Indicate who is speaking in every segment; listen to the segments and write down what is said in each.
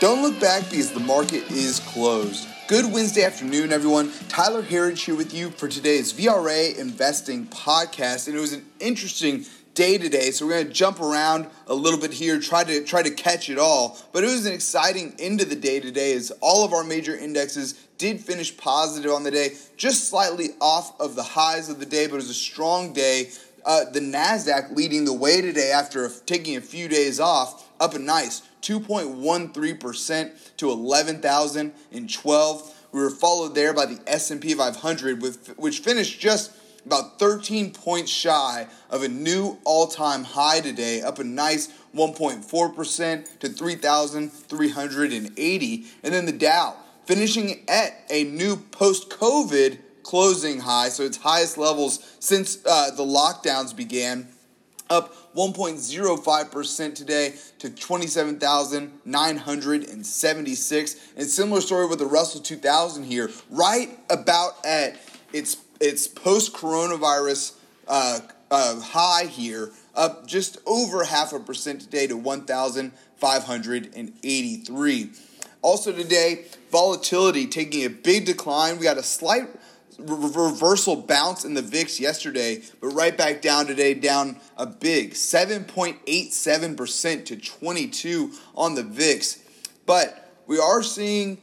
Speaker 1: Don't look back because the market is closed. Good Wednesday afternoon, everyone. Tyler Herriage here with you for today's VRA Investing Podcast, and it was an interesting day today. So we're going to jump around a little bit here, try to try to catch it all. But it was an exciting end of the day today, as all of our major indexes did finish positive on the day, just slightly off of the highs of the day, but it was a strong day. Uh, the Nasdaq leading the way today after taking a few days off, up a nice 2.13% to 11,012. We were followed there by the S&P 500 with which finished just about 13 points shy of a new all-time high today, up a nice 1.4% to 3,380. And then the Dow finishing at a new post-COVID closing high, so its highest levels since uh, the lockdowns began, up 1.05% today to 27,976. And similar story with the Russell 2000 here, right about at its its post coronavirus uh, uh, high here, up just over half a percent today to 1,583. Also today, volatility taking a big decline. We got a slight reversal bounce in the VIX yesterday, but right back down today, down a big 7.87% to 22 on the VIX. But we are seeing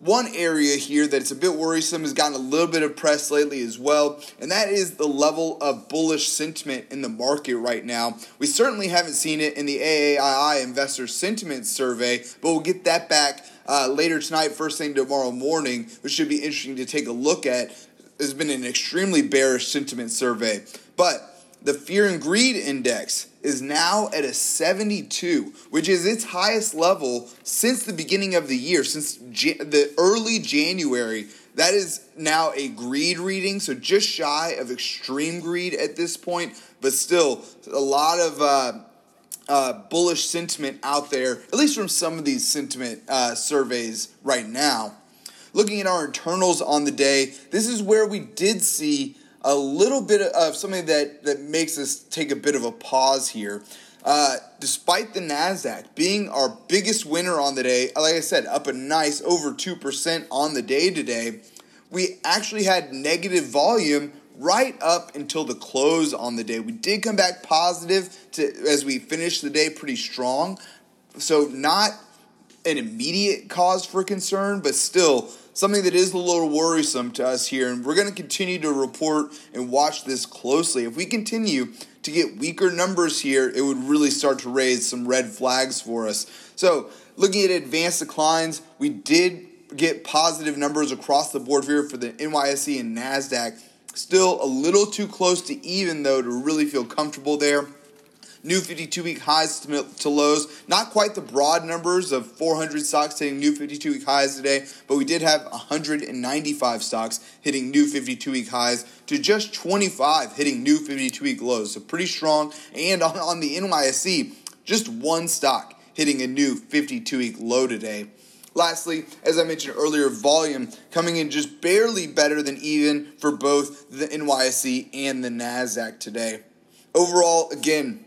Speaker 1: one area here that's a bit worrisome has gotten a little bit of press lately as well, and that is the level of bullish sentiment in the market right now. We certainly haven't seen it in the AAII Investor Sentiment Survey, but we'll get that back uh, later tonight, first thing tomorrow morning, which should be interesting to take a look at has been an extremely bearish sentiment survey. But the fear and greed index is now at a 72, which is its highest level since the beginning of the year, since the early January. That is now a greed reading, so just shy of extreme greed at this point, but still a lot of uh, uh, bullish sentiment out there, at least from some of these sentiment uh, surveys right now. Looking at our internals on the day, this is where we did see a little bit of something that, that makes us take a bit of a pause here. Uh, despite the NASDAQ being our biggest winner on the day, like I said, up a nice over 2% on the day today, we actually had negative volume right up until the close on the day. We did come back positive to as we finished the day pretty strong. So not an immediate cause for concern, but still something that is a little worrisome to us here. And we're going to continue to report and watch this closely. If we continue to get weaker numbers here, it would really start to raise some red flags for us. So, looking at advanced declines, we did get positive numbers across the board here for the NYSE and NASDAQ. Still a little too close to even, though, to really feel comfortable there new 52 week highs to, lows. Not quite the broad numbers of 400 stocks hitting new 52 week highs today, but we did have 195 stocks hitting new 52 week highs to just 25 hitting new 52 week lows. So pretty strong. And on, on the NYSE, just one stock hitting a new 52 week low today. Lastly, as I mentioned earlier, volume coming in just barely better than even for both the NYSE and the NASDAQ today. Overall, again,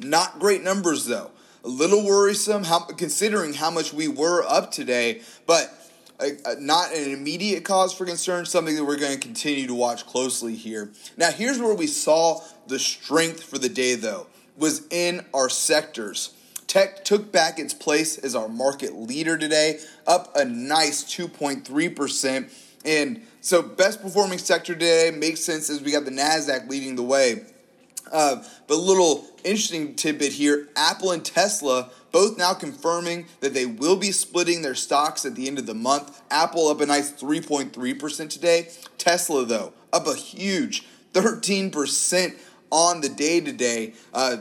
Speaker 1: not great numbers though. A little worrisome how, considering how much we were up today, but uh, uh, not an immediate cause for concern, something that we're going to continue to watch closely here. Now, here's where we saw the strength for the day though, was in our sectors. Tech took back its place as our market leader today, up a nice 2.3%. And so, best performing sector today makes sense as we got the NASDAQ leading the way. Uh, but a little interesting tidbit here Apple and Tesla both now confirming that they will be splitting their stocks at the end of the month. Apple up a nice 3.3% today. Tesla, though, up a huge 13% on the day today. Uh,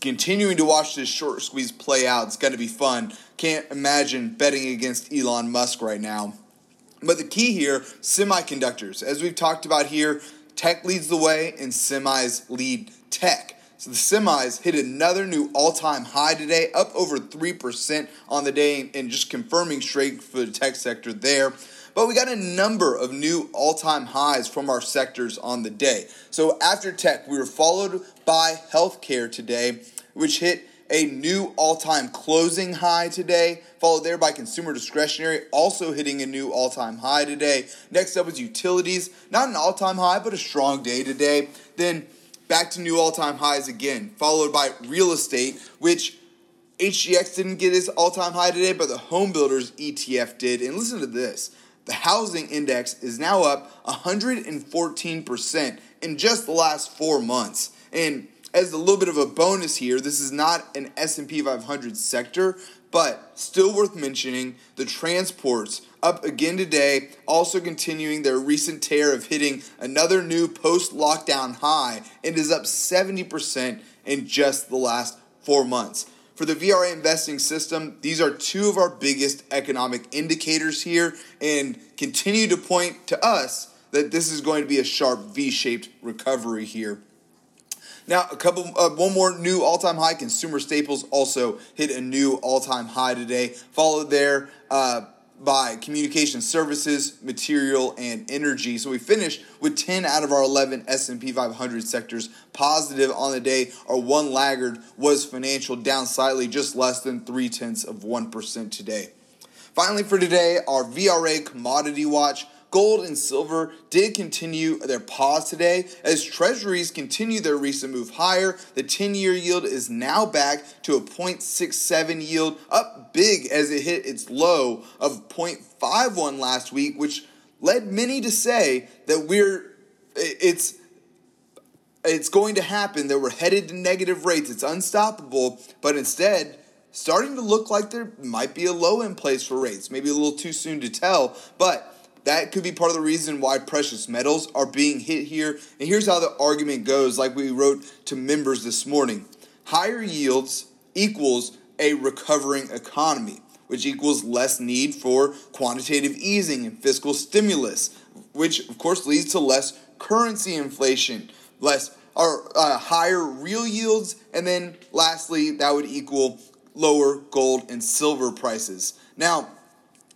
Speaker 1: continuing to watch this short squeeze play out. It's going to be fun. Can't imagine betting against Elon Musk right now. But the key here semiconductors. As we've talked about here, tech leads the way and semis lead tech. So the semis hit another new all time high today, up over 3% on the day, and just confirming straight for the tech sector there. But we got a number of new all time highs from our sectors on the day. So after tech, we were followed by healthcare today, which hit a new all time closing high today, followed there by consumer discretionary, also hitting a new all time high today. Next up was utilities, not an all time high, but a strong day today. Then back to new all time highs again, followed by real estate, which HGX didn't get its all time high today, but the home builders ETF did. And listen to this the housing index is now up 114% in just the last four months. And as a little bit of a bonus here, this is not an S&P 500 sector, but still worth mentioning, the transports up again today, also continuing their recent tear of hitting another new post-lockdown high and is up 70% in just the last 4 months. For the VRA investing system, these are two of our biggest economic indicators here and continue to point to us that this is going to be a sharp V-shaped recovery here. Now, a couple, uh, one more new all-time high. Consumer staples also hit a new all-time high today. Followed there uh, by communication services, material, and energy. So we finished with 10 out of our 11 S&P 500 sectors positive on the day. Our one laggard was financial, down slightly, just less than three tenths of 1% today. Finally, for today, our VRA commodity watch. Gold and silver did continue their pause today as treasuries continue their recent move higher. The 10 year yield is now back to a 0.67 yield, up big as it hit its low of 0.51 last week, which led many to say that we're it's it's going to happen that we're headed to negative rates. It's unstoppable, but instead starting to look like there might be a low in place for rates. Maybe a little too soon to tell, but that could be part of the reason why precious metals are being hit here. And here's how the argument goes, like we wrote to members this morning higher yields equals a recovering economy, which equals less need for quantitative easing and fiscal stimulus, which of course leads to less currency inflation, less or uh, higher real yields, and then lastly, that would equal lower gold and silver prices. Now,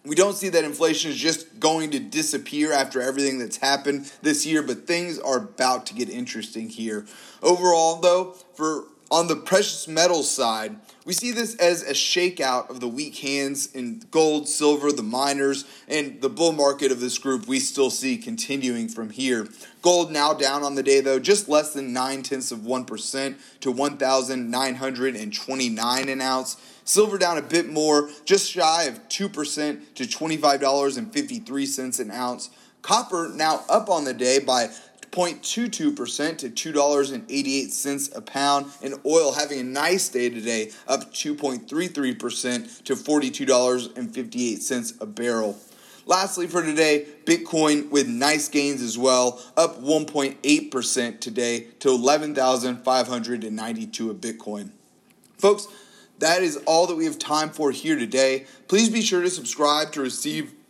Speaker 1: we don't see that inflation is just going to disappear after everything that's happened this year, but things are about to get interesting here. Overall, though, for on the precious metals side, we see this as a shakeout of the weak hands in gold, silver, the miners, and the bull market of this group we still see continuing from here. Gold now down on the day though, just less than nine tenths of 1% to 1,929 an ounce. Silver down a bit more, just shy of 2% to $25.53 an ounce. Copper now up on the day by 0.22% to $2.88 a pound, and oil having a nice day today, up 2.33% to $42.58 a barrel. Lastly, for today, Bitcoin with nice gains as well, up 1.8% today to 11,592 a Bitcoin. Folks, that is all that we have time for here today. Please be sure to subscribe to receive